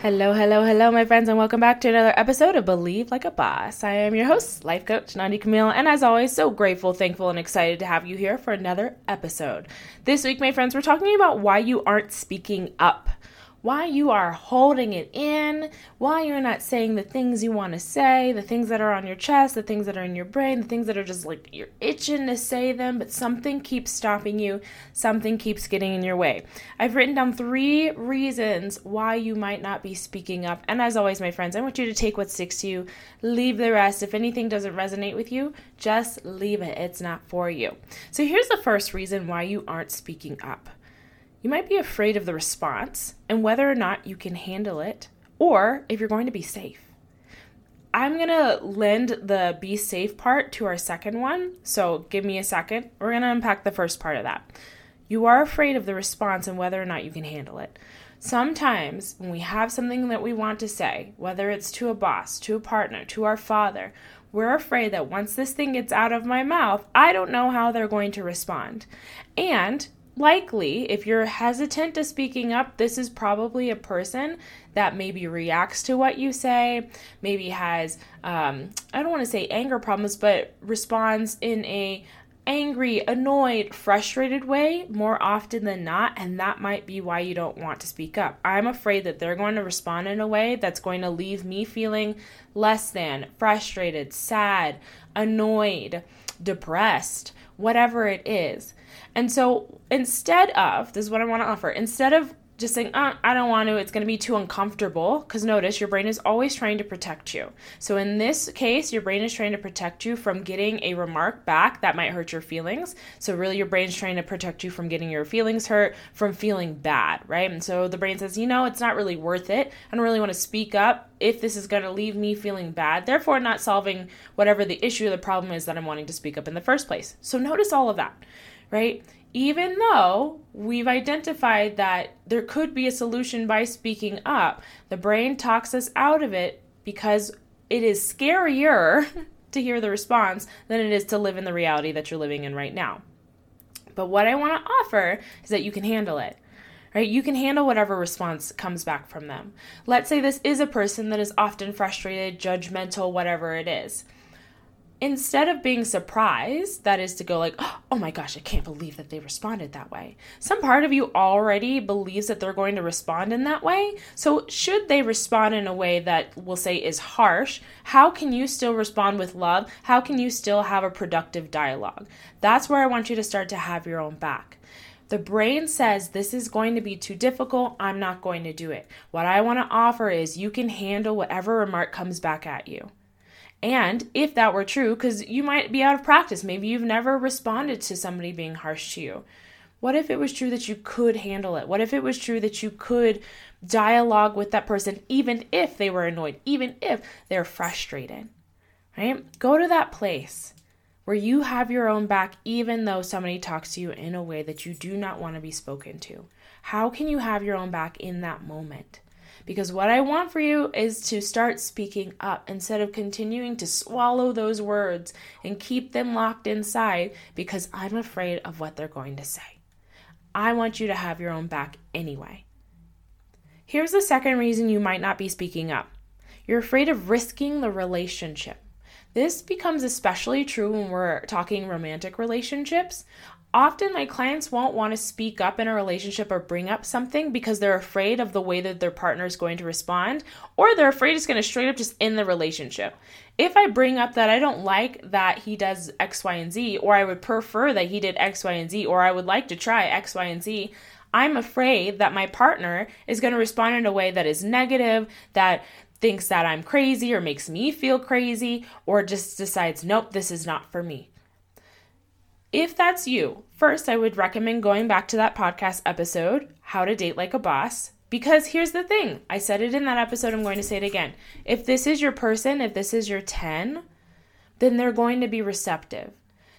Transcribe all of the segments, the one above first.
Hello, hello, hello, my friends, and welcome back to another episode of Believe Like a Boss. I am your host, life coach Nandi Camille, and as always, so grateful, thankful, and excited to have you here for another episode. This week, my friends, we're talking about why you aren't speaking up why you are holding it in, why you're not saying the things you want to say, the things that are on your chest, the things that are in your brain, the things that are just like you're itching to say them, but something keeps stopping you, something keeps getting in your way. I've written down three reasons why you might not be speaking up. And as always, my friends, I want you to take what sticks to you, leave the rest. If anything doesn't resonate with you, just leave it. It's not for you. So here's the first reason why you aren't speaking up. You might be afraid of the response and whether or not you can handle it, or if you're going to be safe. I'm going to lend the be safe part to our second one, so give me a second. We're going to unpack the first part of that. You are afraid of the response and whether or not you can handle it. Sometimes, when we have something that we want to say, whether it's to a boss, to a partner, to our father, we're afraid that once this thing gets out of my mouth, I don't know how they're going to respond. And likely, if you're hesitant to speaking up, this is probably a person that maybe reacts to what you say, maybe has, um, I don't want to say anger problems, but responds in a angry, annoyed, frustrated way more often than not, and that might be why you don't want to speak up. I'm afraid that they're going to respond in a way that's going to leave me feeling less than, frustrated, sad, annoyed, depressed, whatever it is. And so instead of, this is what I want to offer, instead of just saying, oh, I don't want to, it's going to be too uncomfortable. Because notice your brain is always trying to protect you. So in this case, your brain is trying to protect you from getting a remark back that might hurt your feelings. So really, your brain's trying to protect you from getting your feelings hurt, from feeling bad, right? And so the brain says, you know, it's not really worth it. I don't really want to speak up if this is going to leave me feeling bad, therefore, not solving whatever the issue or the problem is that I'm wanting to speak up in the first place. So notice all of that right? Even though we've identified that there could be a solution by speaking up, the brain talks us out of it because it is scarier to hear the response than it is to live in the reality that you're living in right now. But what I want to offer is that you can handle it right? You can handle whatever response comes back from them. Let's say this is a person that is often frustrated, judgmental, whatever it is instead of being surprised, that is to go like, oh my gosh, I can't believe that they responded that way. Some part of you already believes that they're going to respond in that way. So, should they respond in a way that we'll say is harsh, how can you still respond with love? How can you still have a productive dialogue? That's where I want you to start to have your own back. The brain says this is going to be too difficult. I'm not going to do it. What I want to offer is you can handle whatever remark comes back at you. And if that were true, because you might be out of practice, maybe you've never responded to somebody being harsh to you. What if it was true that you could handle it? What if it was true that you could dialogue with that person, even if they were annoyed, even if they're frustrated? Right? Go to that place where you have your own back, even though somebody talks to you in a way that you do not want to be spoken to. How can you have your own back in that moment? Because what I want for you is to start speaking up instead of continuing to swallow those words and keep them locked inside because I'm afraid of what they're going to say. I want you to have your own back anyway. Here's the second reason you might not be speaking up you're afraid of risking the relationship. This becomes especially true when we're talking romantic relationships. Often, my clients won't want to speak up in a relationship or bring up something because they're afraid of the way that their partner is going to respond, or they're afraid it's going to straight up just end the relationship. If I bring up that I don't like that he does X, Y, and Z, or I would prefer that he did X, Y, and Z, or I would like to try X, Y, and Z, I'm afraid that my partner is going to respond in a way that is negative, that thinks that I'm crazy or makes me feel crazy, or just decides, nope, this is not for me. If that's you, first I would recommend going back to that podcast episode, How to Date Like a Boss, because here's the thing I said it in that episode, I'm going to say it again. If this is your person, if this is your 10, then they're going to be receptive.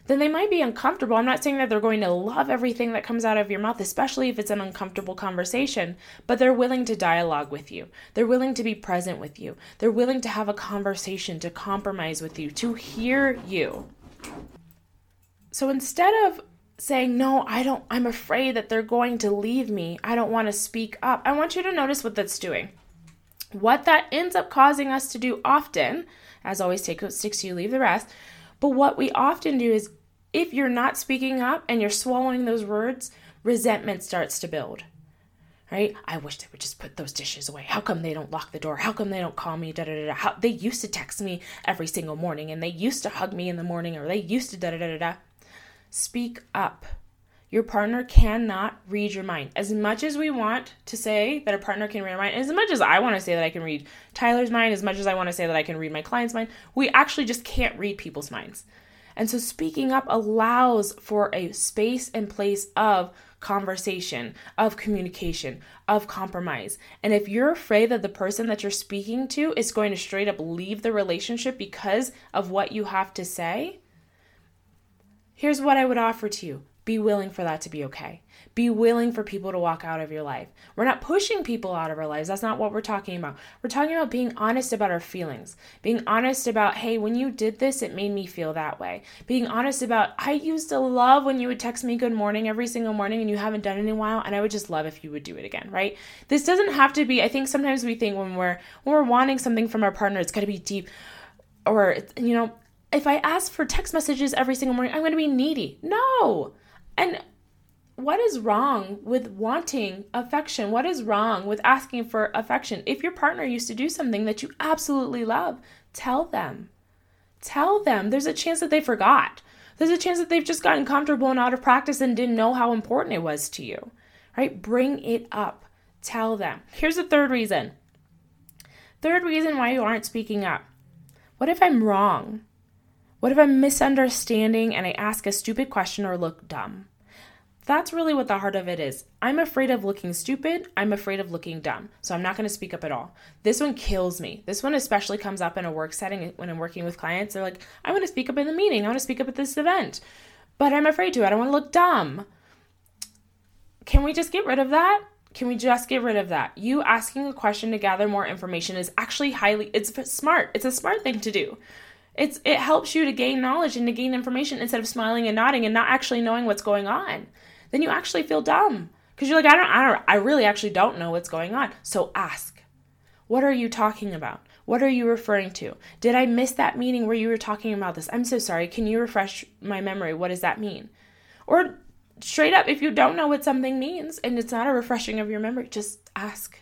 then they might be uncomfortable. I'm not saying that they're going to love everything that comes out of your mouth, especially if it's an uncomfortable conversation, but they're willing to dialogue with you. They're willing to be present with you. They're willing to have a conversation, to compromise with you, to hear you. So instead of saying, No, I don't, I'm afraid that they're going to leave me, I don't want to speak up, I want you to notice what that's doing. What that ends up causing us to do often, as always, take what sticks you, leave the rest. But what we often do is, if you're not speaking up and you're swallowing those words, resentment starts to build. Right? I wish they would just put those dishes away. How come they don't lock the door? How come they don't call me? Da da da. How they used to text me every single morning, and they used to hug me in the morning, or they used to da da da da. Speak up. Your partner cannot read your mind. As much as we want to say that a partner can read our mind, as much as I want to say that I can read Tyler's mind, as much as I want to say that I can read my client's mind, we actually just can't read people's minds. And so speaking up allows for a space and place of conversation, of communication, of compromise. And if you're afraid that the person that you're speaking to is going to straight up leave the relationship because of what you have to say, here's what I would offer to you be willing for that to be okay. Be willing for people to walk out of your life. We're not pushing people out of our lives. That's not what we're talking about. We're talking about being honest about our feelings. Being honest about, hey, when you did this, it made me feel that way. Being honest about, I used to love when you would text me good morning every single morning and you haven't done it in a while, and I would just love if you would do it again, right? This doesn't have to be, I think sometimes we think when we're when we're wanting something from our partner, it's gotta be deep or you know, if I ask for text messages every single morning, I'm going to be needy. No. And what is wrong with wanting affection? What is wrong with asking for affection? If your partner used to do something that you absolutely love, tell them. Tell them. There's a chance that they forgot. There's a chance that they've just gotten comfortable and out of practice and didn't know how important it was to you. Right? Bring it up. Tell them. Here's the third reason. Third reason why you aren't speaking up. What if I'm wrong? What if I'm misunderstanding and I ask a stupid question or look dumb? That's really what the heart of it is. I'm afraid of looking stupid. I'm afraid of looking dumb. So I'm not going to speak up at all. This one kills me. This one especially comes up in a work setting when I'm working with clients. They're like, I want to speak up in the meeting. I want to speak up at this event, but I'm afraid to. I don't want to look dumb. Can we just get rid of that? Can we just get rid of that? You asking a question to gather more information is actually highly it's smart. It's a smart thing to do. It's it helps you to gain knowledge and to gain information instead of smiling and nodding and not actually knowing what's going on. Then you actually feel dumb because you're like I don't I don't I really actually don't know what's going on. So ask. What are you talking about? What are you referring to? Did I miss that meeting where you were talking about this? I'm so sorry. Can you refresh my memory? What does that mean? Or straight up, if you don't know what something means and it's not a refreshing of your memory, just ask.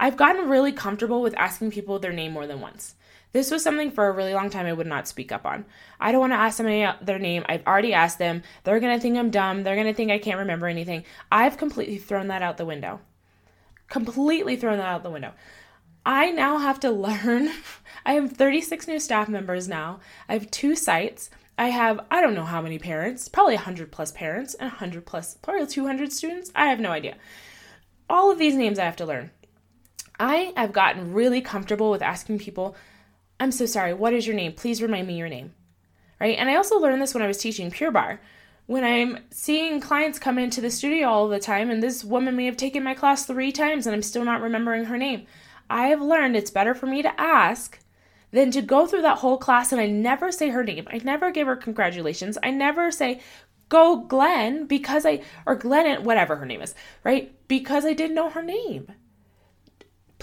I've gotten really comfortable with asking people their name more than once. This was something for a really long time I would not speak up on. I don't want to ask somebody their name. I've already asked them. They're going to think I'm dumb. They're going to think I can't remember anything. I've completely thrown that out the window. Completely thrown that out the window. I now have to learn. I have 36 new staff members now. I have two sites. I have, I don't know how many parents, probably 100 plus parents and 100 plus, probably 200 students. I have no idea. All of these names I have to learn. I have gotten really comfortable with asking people I'm so sorry. What is your name? Please remind me your name. Right? And I also learned this when I was teaching Pure Barre. When I'm seeing clients come into the studio all the time, and this woman may have taken my class three times and I'm still not remembering her name, I have learned it's better for me to ask than to go through that whole class and I never say her name. I never give her congratulations. I never say, go Glenn, because I, or Glenn, whatever her name is, right? Because I didn't know her name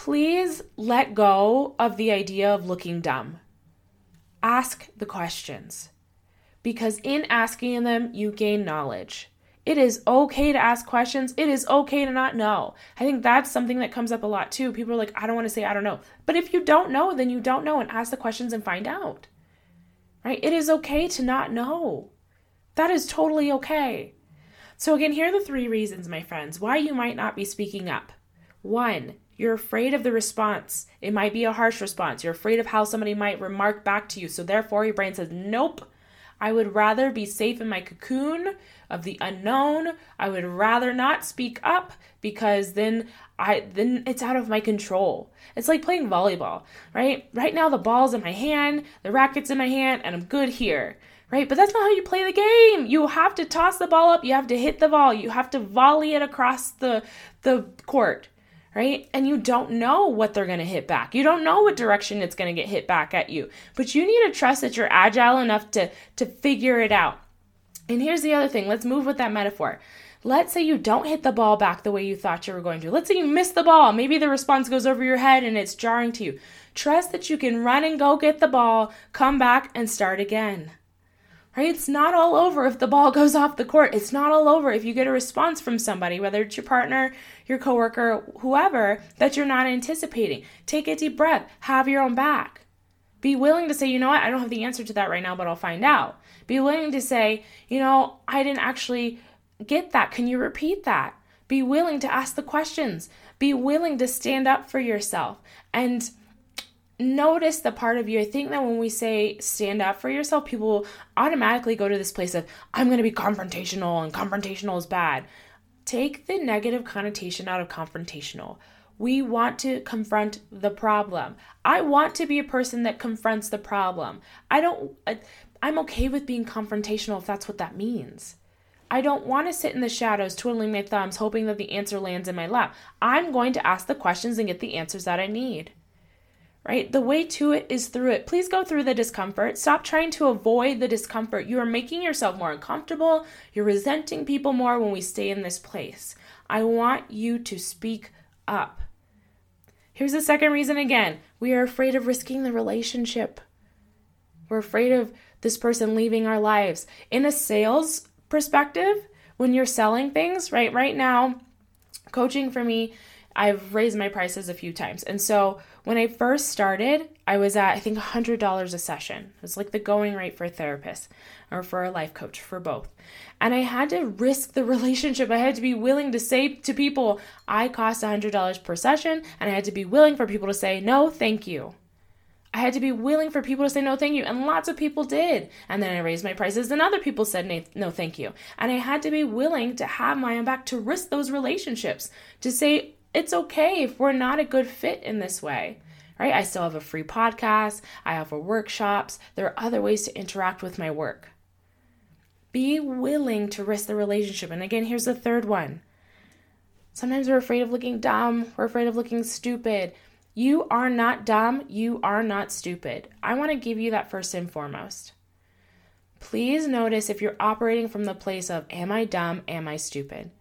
please let go of the idea of looking dumb. Ask the questions because in asking them, you gain knowledge. It is okay to ask questions. It is okay to not know. I think that's something that comes up a lot too. People are like, I don't want to say I don't know. But if you don't know, then you don't know and ask the questions and find out. Right? It is okay to not know. That is totally okay. So, again, here are the three reasons, my friends, why you might not be speaking up. One, you're afraid of the response. It might be a harsh response. You're afraid of how somebody might remark back to you. So, therefore, your brain says, Nope, I would rather be safe in my cocoon of the unknown. I would rather not speak up because then I then it's out of my control. It's like playing volleyball, right? Right now the ball's in my hand, the racket's in my hand, and I'm good here right? But that's not how you play the game. You have to toss the ball up, you have to hit the ball, you have to volley it across the the court, right? And you don't know what they're going to hit back. You don't know what direction it's going to get hit back at you. But you need to trust that you're agile enough to to figure it out. And here's the other thing. Let's move with that metaphor. Let's say you don't hit the ball back the way you thought you were going to. Let's say you miss the ball. Maybe the response goes over your head and it's jarring to you. Trust that you can run and go get the ball, come back and start again right? It's not all over if the ball goes off the court. It's not all over if you get a response from somebody, whether it's your partner, your coworker, whoever, that you're not anticipating. Take a deep breath, have your own back. Be willing to say, you know what, I don't have the answer to that right now, but I'll find out. Be willing to say, you know, I didn't actually get that. Can you repeat that? Be willing to ask the questions. Be willing to stand up for yourself. And notice the part of you. I think that when we say stand up for yourself, people automatically go to this place of, I'm going to be confrontational and confrontational is bad. Take the negative connotation out of confrontational. We want to confront the problem. I want to be a person that confronts the problem. I don't, I'm okay with being confrontational if that's what that means. I don't want to sit in the shadows twiddling my thumbs hoping that the answer lands in my lap. I'm going to ask the questions and get the answers that I need right? The way to it is through it. Please go through the discomfort. Stop trying to avoid the discomfort. You are making yourself more uncomfortable. You're resenting people more when we stay in this place. I want you to speak up. Here's the second reason again we are afraid of risking the relationship. We're afraid of this person leaving our lives. In a sales perspective, when you're selling things, right? Right now, coaching for me I've raised my prices a few times. And so when I first started, I was at I think $100 a session. It was like the going rate for a therapist or for a life coach, for both. And I had to risk the relationship. I had to be willing to say to people, I cost $100 per session, and I had to be willing for people to say, no, thank you. I had to be willing for people to say no thank you, and lots of people did. And then I raised my prices, and other people said no thank you. And I had to be willing to have my own back to risk those relationships, to say, it's okay if we're not a good fit in this way. Right? I still have a free podcast, I offer workshops, there are other ways to interact with my work. Be willing to risk the relationship. And again, here's the third one. Sometimes we're afraid of looking dumb, we're afraid of looking stupid. You are not dumb, you are not stupid. I want to give you that first and foremost. Please notice if you're operating from the place of, Am I dumb? Am I stupid?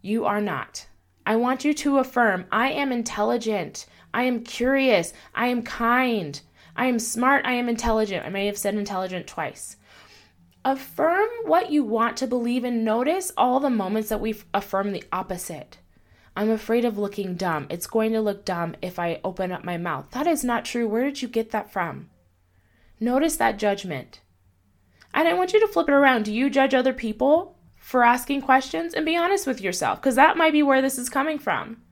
You are not. I want you to affirm I am intelligent. I am curious. I am kind. I am smart. I am intelligent. I may have said intelligent twice. Affirm what you want to believe and notice all the moments that we affirm the opposite. I'm afraid of looking dumb. It's going to look dumb if I open up my mouth. That is not true. Where did you get that from? Notice that judgment. And I want you to flip it around. Do you judge other people? For asking questions and be honest with yourself because that might be where this is coming from.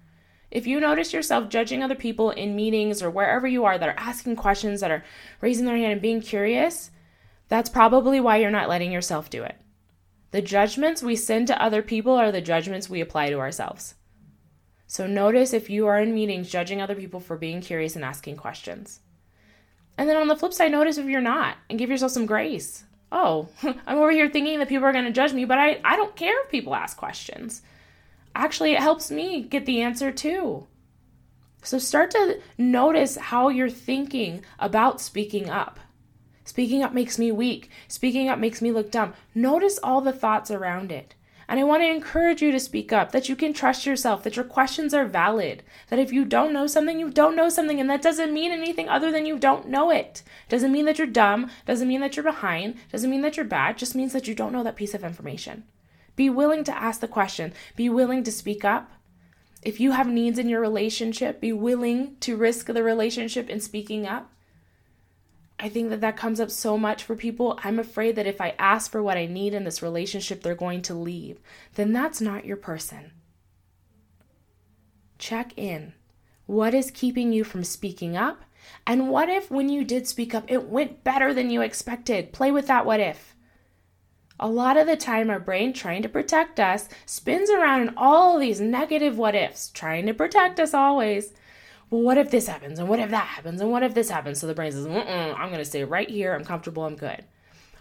If you notice yourself judging other people in meetings or wherever you are that are asking questions, that are raising their hand and being curious, that's probably why you're not letting yourself do it. The judgments we send to other people are the judgments we apply to ourselves. So notice if you are in meetings judging other people for being curious and asking questions. And then on the flip side, notice if you're not and give yourself some grace oh, I'm over here thinking that people are going to judge me, but I, I don't care if people ask questions. Actually, it helps me get the answer too. So start to notice how you're thinking about speaking up. Speaking up makes me weak. Speaking up makes me look dumb. Notice all the thoughts around it. And I want to encourage you to speak up, that you can trust yourself, that your questions are valid, that if you don't know something, you don't know something, and that doesn't mean anything other than you don't know it. Doesn't mean that you're dumb, doesn't mean that you're behind, doesn't mean that you're bad, just means that you don't know that piece of information. Be willing to ask the question, be willing to speak up. If you have needs in your relationship, be willing to risk the relationship in speaking up. I think that that comes up so much for people. I'm afraid that if I ask for what I need in this relationship, they're going to leave. Then that's not your person. Check in. What is keeping you from speaking up? And what if, when you did speak up, it went better than you expected? Play with that what if. A lot of the time, our brain, trying to protect us, spins around in all these negative what ifs, trying to protect us always well, what if this happens? And what if that happens? And what if this happens? So the brain says, I'm going to stay right here. I'm comfortable. I'm good.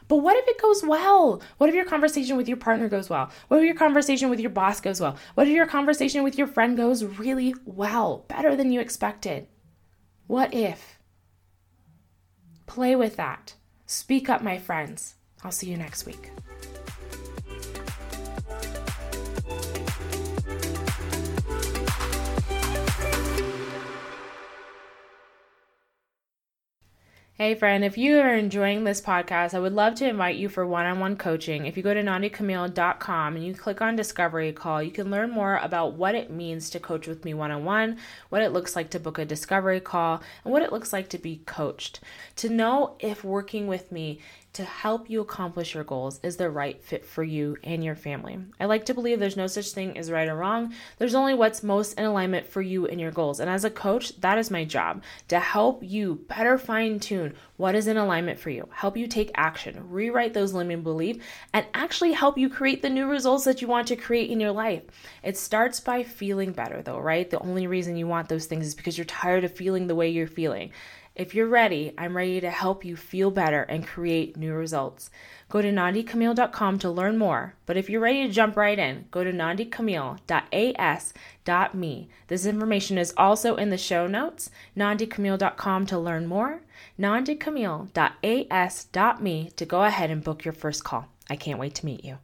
But what if it goes well? What if your conversation with your partner goes well? What if your conversation with your boss goes well? What if your conversation with your friend goes really well, better than you expected? What if? Play with that. Speak up, my friends. I'll see you next week. Hey, friend, if you are enjoying this podcast, I would love to invite you for one on one coaching. If you go to nandicamille.com and you click on Discovery Call, you can learn more about what it means to coach with me one on one, what it looks like to book a discovery call, and what it looks like to be coached. To know if working with me to help you accomplish your goals is the right fit for you and your family. I like to believe there's no such thing as right or wrong. There's only what's most in alignment for you and your goals. And as a coach, that is my job to help you better fine tune what is in alignment for you, help you take action, rewrite those limiting beliefs, and actually help you create the new results that you want to create in your life. It starts by feeling better, though, right? The only reason you want those things is because you're tired of feeling the way you're feeling. If you're ready, I'm ready to help you feel better and create new results. Go to nandicamille.com to learn more. But if you're ready to jump right in, go to nandicamille.as.me. This information is also in the show notes. nandicamille.com to learn more. nandicamille.as.me to go ahead and book your first call. I can't wait to meet you.